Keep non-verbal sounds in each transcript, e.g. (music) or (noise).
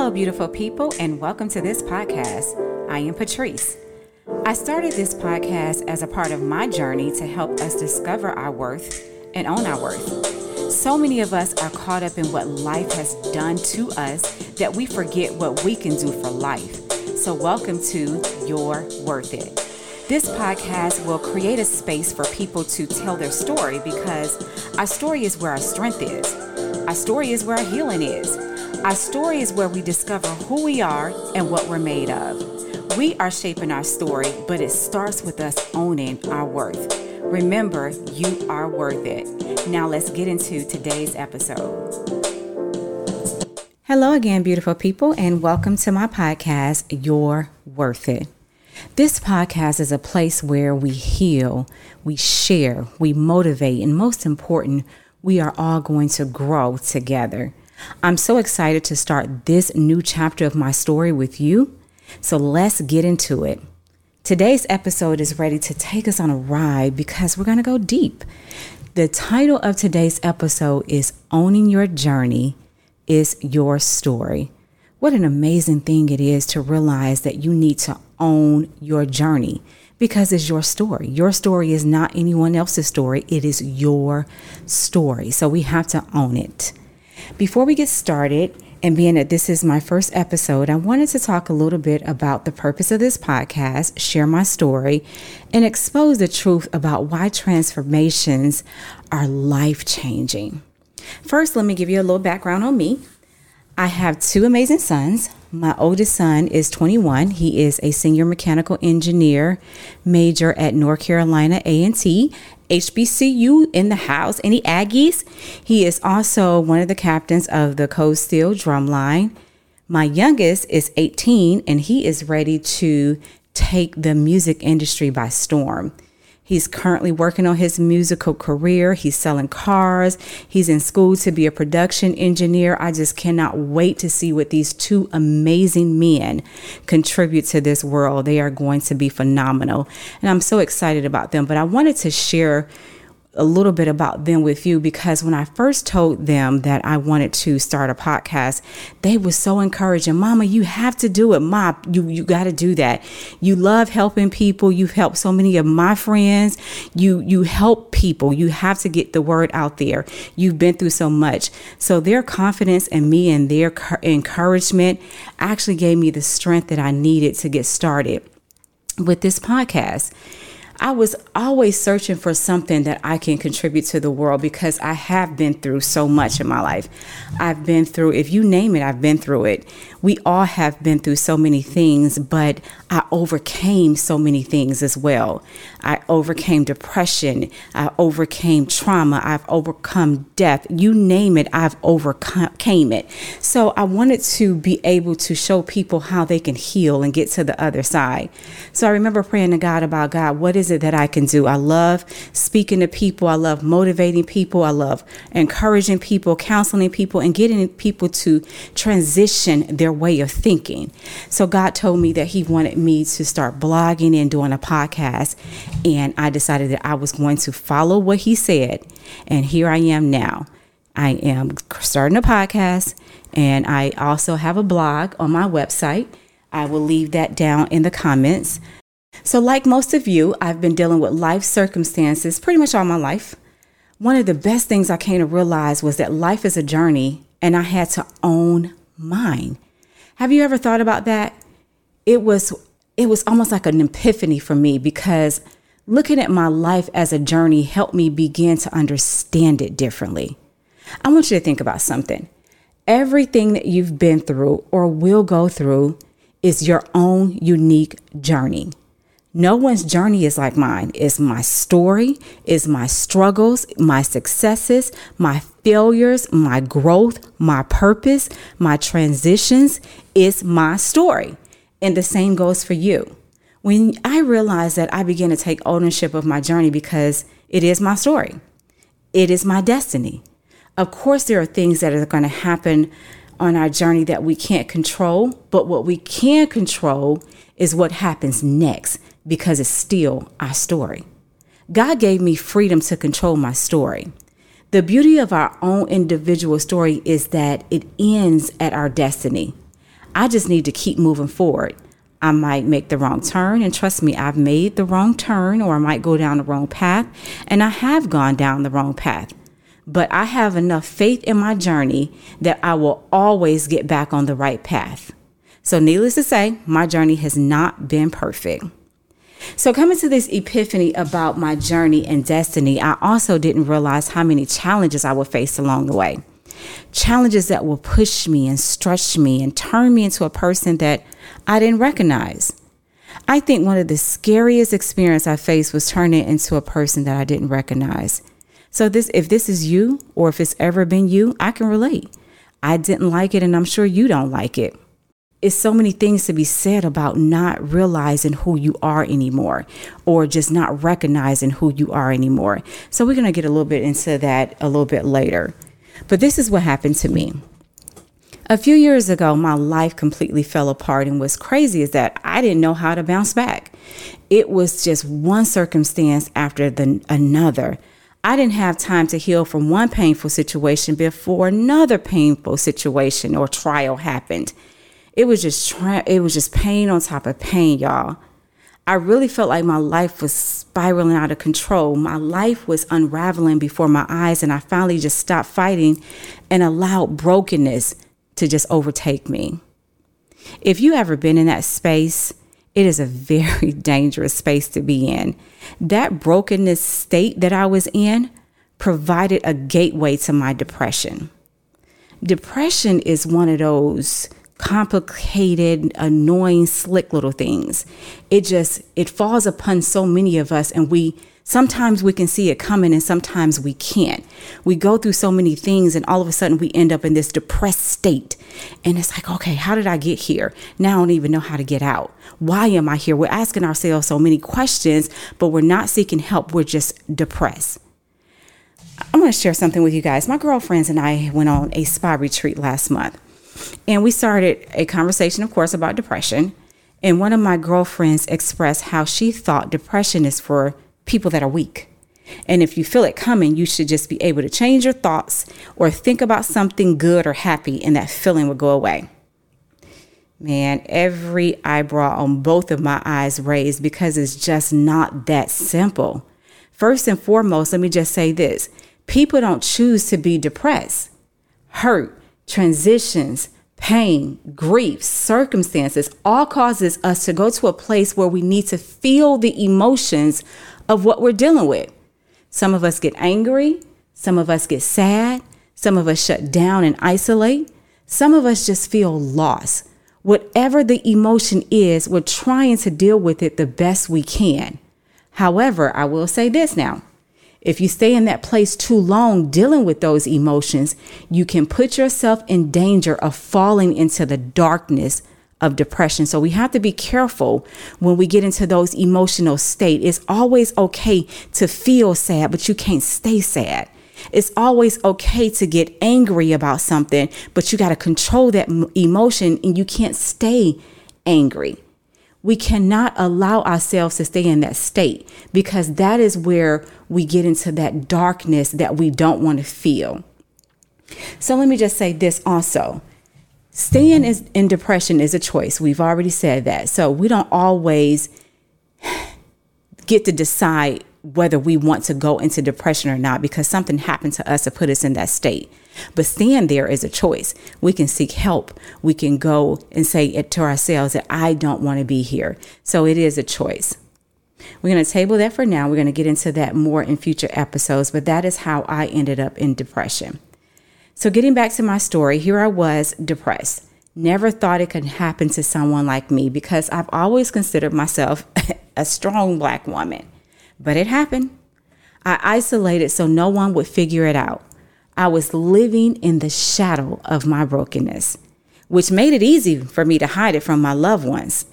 Hello, beautiful people, and welcome to this podcast. I am Patrice. I started this podcast as a part of my journey to help us discover our worth and own our worth. So many of us are caught up in what life has done to us that we forget what we can do for life. So, welcome to You're Worth It. This podcast will create a space for people to tell their story because our story is where our strength is. Our story is where our healing is. Our story is where we discover who we are and what we're made of. We are shaping our story, but it starts with us owning our worth. Remember, you are worth it. Now, let's get into today's episode. Hello again, beautiful people, and welcome to my podcast, You're Worth It. This podcast is a place where we heal, we share, we motivate, and most important, we are all going to grow together. I'm so excited to start this new chapter of my story with you. So let's get into it. Today's episode is ready to take us on a ride because we're going to go deep. The title of today's episode is Owning Your Journey is Your Story. What an amazing thing it is to realize that you need to own your journey because it's your story. Your story is not anyone else's story, it is your story. So we have to own it. Before we get started, and being that this is my first episode, I wanted to talk a little bit about the purpose of this podcast, share my story, and expose the truth about why transformations are life changing. First, let me give you a little background on me. I have two amazing sons. My oldest son is 21. He is a senior mechanical engineer major at North Carolina A&T HBCU in the house. Any Aggies? He is also one of the captains of the Cold Steel Drumline. My youngest is 18 and he is ready to take the music industry by storm. He's currently working on his musical career. He's selling cars. He's in school to be a production engineer. I just cannot wait to see what these two amazing men contribute to this world. They are going to be phenomenal. And I'm so excited about them. But I wanted to share a little bit about them with you because when I first told them that I wanted to start a podcast, they were so encouraging. Mama, you have to do it. Mom, you you got to do that. You love helping people. You've helped so many of my friends. You you help people. You have to get the word out there. You've been through so much. So their confidence in me and their encouragement actually gave me the strength that I needed to get started with this podcast. I was always searching for something that I can contribute to the world because I have been through so much in my life. I've been through, if you name it, I've been through it. We all have been through so many things, but I overcame so many things as well. I overcame depression, I overcame trauma, I've overcome death. You name it, I've overcame it. So I wanted to be able to show people how they can heal and get to the other side. So I remember praying to God about God, what is it that I can do? I love speaking to people, I love motivating people, I love encouraging people, counseling people, and getting people to transition their way of thinking. So God told me that He wanted me to start blogging and doing a podcast. And I decided that I was going to follow what He said. And here I am now. I am starting a podcast and I also have a blog on my website. I will leave that down in the comments. So, like most of you, I've been dealing with life circumstances pretty much all my life. One of the best things I came to realize was that life is a journey and I had to own mine. Have you ever thought about that? It was it was almost like an epiphany for me because looking at my life as a journey helped me begin to understand it differently. I want you to think about something. Everything that you've been through or will go through is your own unique journey. No one's journey is like mine. It's my story, it's my struggles, my successes, my failures, my growth, my purpose, my transitions. It's my story. And the same goes for you. When I realized that I began to take ownership of my journey because it is my story, it is my destiny. Of course, there are things that are going to happen on our journey that we can't control, but what we can control is what happens next because it's still our story. God gave me freedom to control my story. The beauty of our own individual story is that it ends at our destiny. I just need to keep moving forward. I might make the wrong turn, and trust me, I've made the wrong turn, or I might go down the wrong path, and I have gone down the wrong path. But I have enough faith in my journey that I will always get back on the right path. So, needless to say, my journey has not been perfect. So, coming to this epiphany about my journey and destiny, I also didn't realize how many challenges I would face along the way. Challenges that will push me and stretch me and turn me into a person that I didn't recognize. I think one of the scariest experiences I faced was turning into a person that I didn't recognize. So this if this is you or if it's ever been you, I can relate. I didn't like it and I'm sure you don't like it. It's so many things to be said about not realizing who you are anymore or just not recognizing who you are anymore. So we're going to get a little bit into that a little bit later. But this is what happened to me. A few years ago, my life completely fell apart, and what's crazy is that I didn't know how to bounce back. It was just one circumstance after the another. I didn't have time to heal from one painful situation before another painful situation or trial happened. It was just tra- it was just pain on top of pain, y'all. I really felt like my life was spiraling out of control. My life was unraveling before my eyes, and I finally just stopped fighting and allowed brokenness to just overtake me. If you ever been in that space, it is a very (laughs) dangerous space to be in. That brokenness state that I was in provided a gateway to my depression. Depression is one of those complicated, annoying, slick little things. It just it falls upon so many of us and we Sometimes we can see it coming and sometimes we can't. We go through so many things and all of a sudden we end up in this depressed state. And it's like, okay, how did I get here? Now I don't even know how to get out. Why am I here? We're asking ourselves so many questions, but we're not seeking help. We're just depressed. I'm going to share something with you guys. My girlfriends and I went on a spa retreat last month. And we started a conversation, of course, about depression. And one of my girlfriends expressed how she thought depression is for people that are weak. And if you feel it coming, you should just be able to change your thoughts or think about something good or happy, and that feeling would go away. Man, every eyebrow on both of my eyes raised because it's just not that simple. First and foremost, let me just say this people don't choose to be depressed. Hurt, transitions, pain, grief, circumstances all causes us to go to a place where we need to feel the emotions of what we're dealing with. Some of us get angry, some of us get sad, some of us shut down and isolate, some of us just feel lost. Whatever the emotion is, we're trying to deal with it the best we can. However, I will say this now. If you stay in that place too long dealing with those emotions, you can put yourself in danger of falling into the darkness of depression. So we have to be careful when we get into those emotional state. It's always okay to feel sad, but you can't stay sad. It's always okay to get angry about something, but you got to control that emotion and you can't stay angry. We cannot allow ourselves to stay in that state because that is where we get into that darkness that we don't want to feel. So let me just say this also Staying is, in depression is a choice. We've already said that. So we don't always get to decide whether we want to go into depression or not because something happened to us to put us in that state. But staying there is a choice. We can seek help. We can go and say it to ourselves that I don't want to be here. So it is a choice. We're going to table that for now. We're going to get into that more in future episodes, but that is how I ended up in depression. So, getting back to my story, here I was depressed. Never thought it could happen to someone like me because I've always considered myself (laughs) a strong black woman. But it happened. I isolated so no one would figure it out. I was living in the shadow of my brokenness, which made it easy for me to hide it from my loved ones.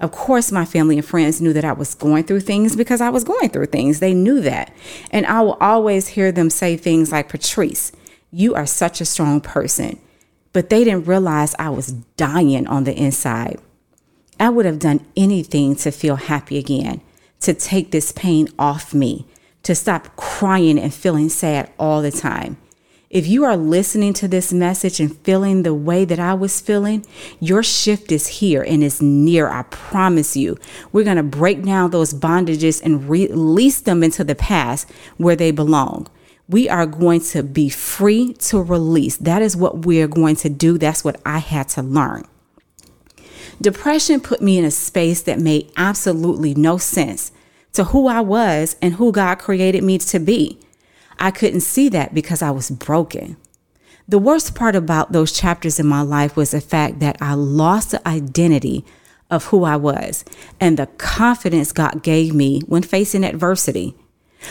Of course, my family and friends knew that I was going through things because I was going through things. They knew that. And I will always hear them say things like, Patrice, you are such a strong person. But they didn't realize I was dying on the inside. I would have done anything to feel happy again, to take this pain off me, to stop crying and feeling sad all the time. If you are listening to this message and feeling the way that I was feeling, your shift is here and it's near. I promise you. We're going to break down those bondages and release them into the past where they belong. We are going to be free to release. That is what we're going to do. That's what I had to learn. Depression put me in a space that made absolutely no sense to who I was and who God created me to be. I couldn't see that because I was broken. The worst part about those chapters in my life was the fact that I lost the identity of who I was and the confidence God gave me when facing adversity.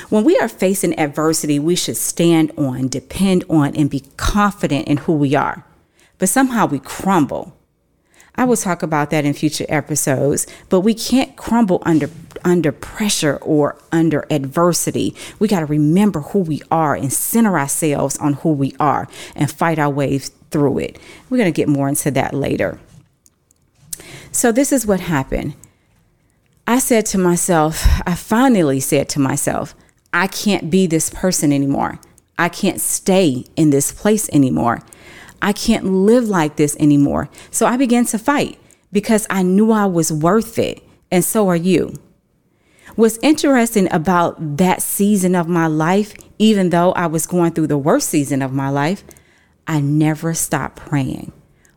When we are facing adversity, we should stand on, depend on, and be confident in who we are. But somehow we crumble. I will talk about that in future episodes, but we can't crumble under under pressure or under adversity. We got to remember who we are and center ourselves on who we are and fight our way through it. We're going to get more into that later. So this is what happened. I said to myself, I finally said to myself, I can't be this person anymore. I can't stay in this place anymore. I can't live like this anymore. So I began to fight because I knew I was worth it. And so are you. What's interesting about that season of my life, even though I was going through the worst season of my life, I never stopped praying.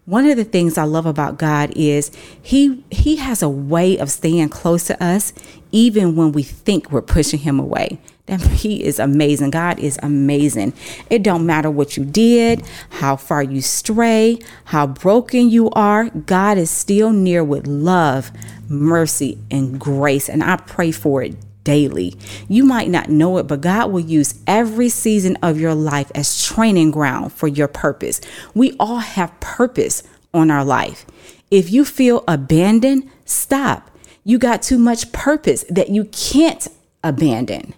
One of the things I love about God is he he has a way of staying close to us even when we think we're pushing him away. (laughs) He is amazing. God is amazing. It don't matter what you did, how far you stray, how broken you are, God is still near with love, mercy, and grace. And I pray for it daily. You might not know it, but God will use every season of your life as training ground for your purpose. We all have purpose on our life. If you feel abandoned, stop. You got too much purpose that you can't abandon.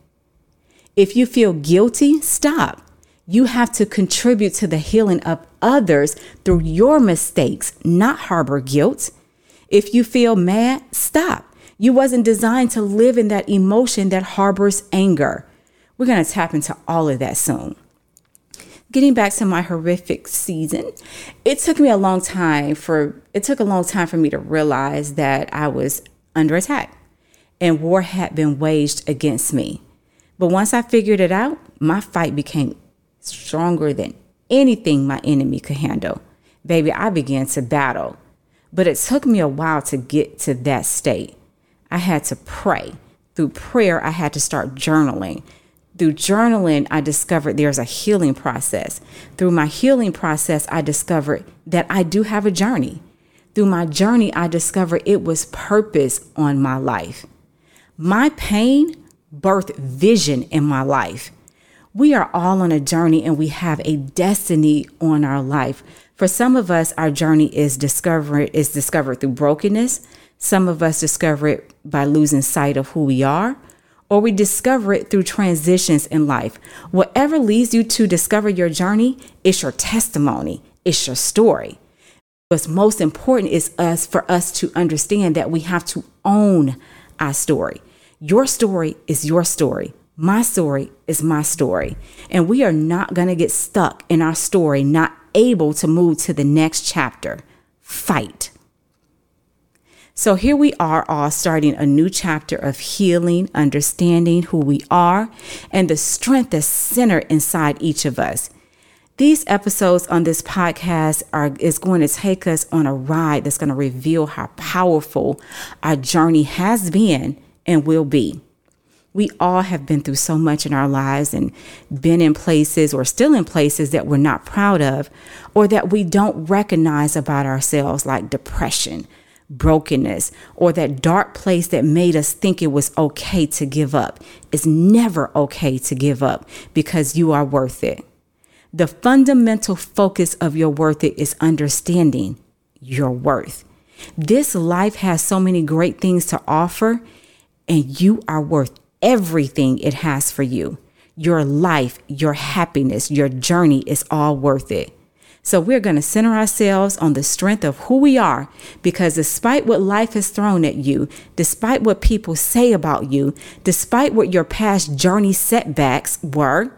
If you feel guilty, stop. You have to contribute to the healing of others through your mistakes, not harbor guilt. If you feel mad, stop. You wasn't designed to live in that emotion that harbors anger. We're going to tap into all of that soon. Getting back to my horrific season, it took me a long time for it took a long time for me to realize that I was under attack and war had been waged against me. But once I figured it out, my fight became stronger than anything my enemy could handle. Baby, I began to battle. But it took me a while to get to that state. I had to pray. Through prayer, I had to start journaling. Through journaling, I discovered there's a healing process. Through my healing process, I discovered that I do have a journey. Through my journey, I discovered it was purpose on my life. My pain birth vision in my life. We are all on a journey and we have a destiny on our life. For some of us, our journey is discovered is discovered through brokenness. Some of us discover it by losing sight of who we are, or we discover it through transitions in life. Whatever leads you to discover your journey is your testimony, it's your story. What's most important is us for us to understand that we have to own our story. Your story is your story. My story is my story. And we are not going to get stuck in our story, not able to move to the next chapter. Fight. So here we are, all starting a new chapter of healing, understanding who we are, and the strength that's centered inside each of us. These episodes on this podcast are is going to take us on a ride that's going to reveal how powerful our journey has been and will be. We all have been through so much in our lives and been in places or still in places that we're not proud of or that we don't recognize about ourselves, like depression, brokenness, or that dark place that made us think it was okay to give up. It's never okay to give up because you are worth it. The fundamental focus of You're Worth It is understanding your worth. This life has so many great things to offer and you are worth everything it has for you. Your life, your happiness, your journey is all worth it. So we're going to center ourselves on the strength of who we are because despite what life has thrown at you, despite what people say about you, despite what your past journey setbacks were,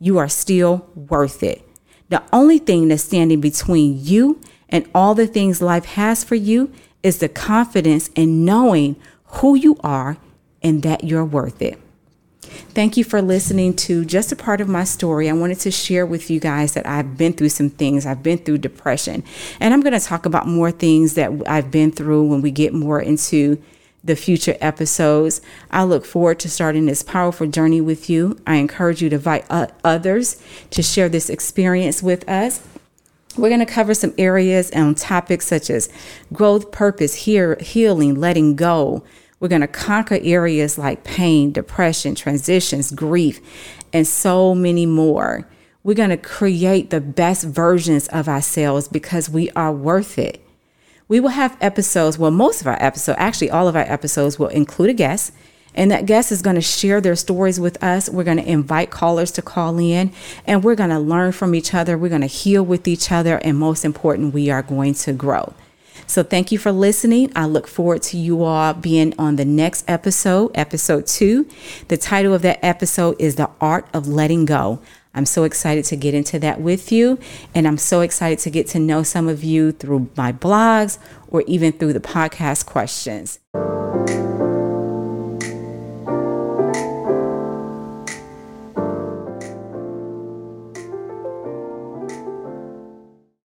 you are still worth it. The only thing that's standing between you and all the things life has for you is the confidence in knowing who you are and that you're worth it. Thank you for listening to just a part of my story. I wanted to share with you guys that I've been through some things. I've been through depression, and I'm going to talk about more things that I've been through when we get more into the future episodes. I look forward to starting this powerful journey with you. I encourage you to invite others to share this experience with us. We're going to cover some areas and topics such as growth, purpose, healing, letting go. We're going to conquer areas like pain, depression, transitions, grief, and so many more. We're going to create the best versions of ourselves because we are worth it. We will have episodes, well, most of our episodes, actually, all of our episodes will include a guest and that guest is going to share their stories with us. We're going to invite callers to call in and we're going to learn from each other. We're going to heal with each other. And most important, we are going to grow. So thank you for listening. I look forward to you all being on the next episode, episode two. The title of that episode is The Art of Letting Go. I'm so excited to get into that with you. And I'm so excited to get to know some of you through my blogs or even through the podcast questions.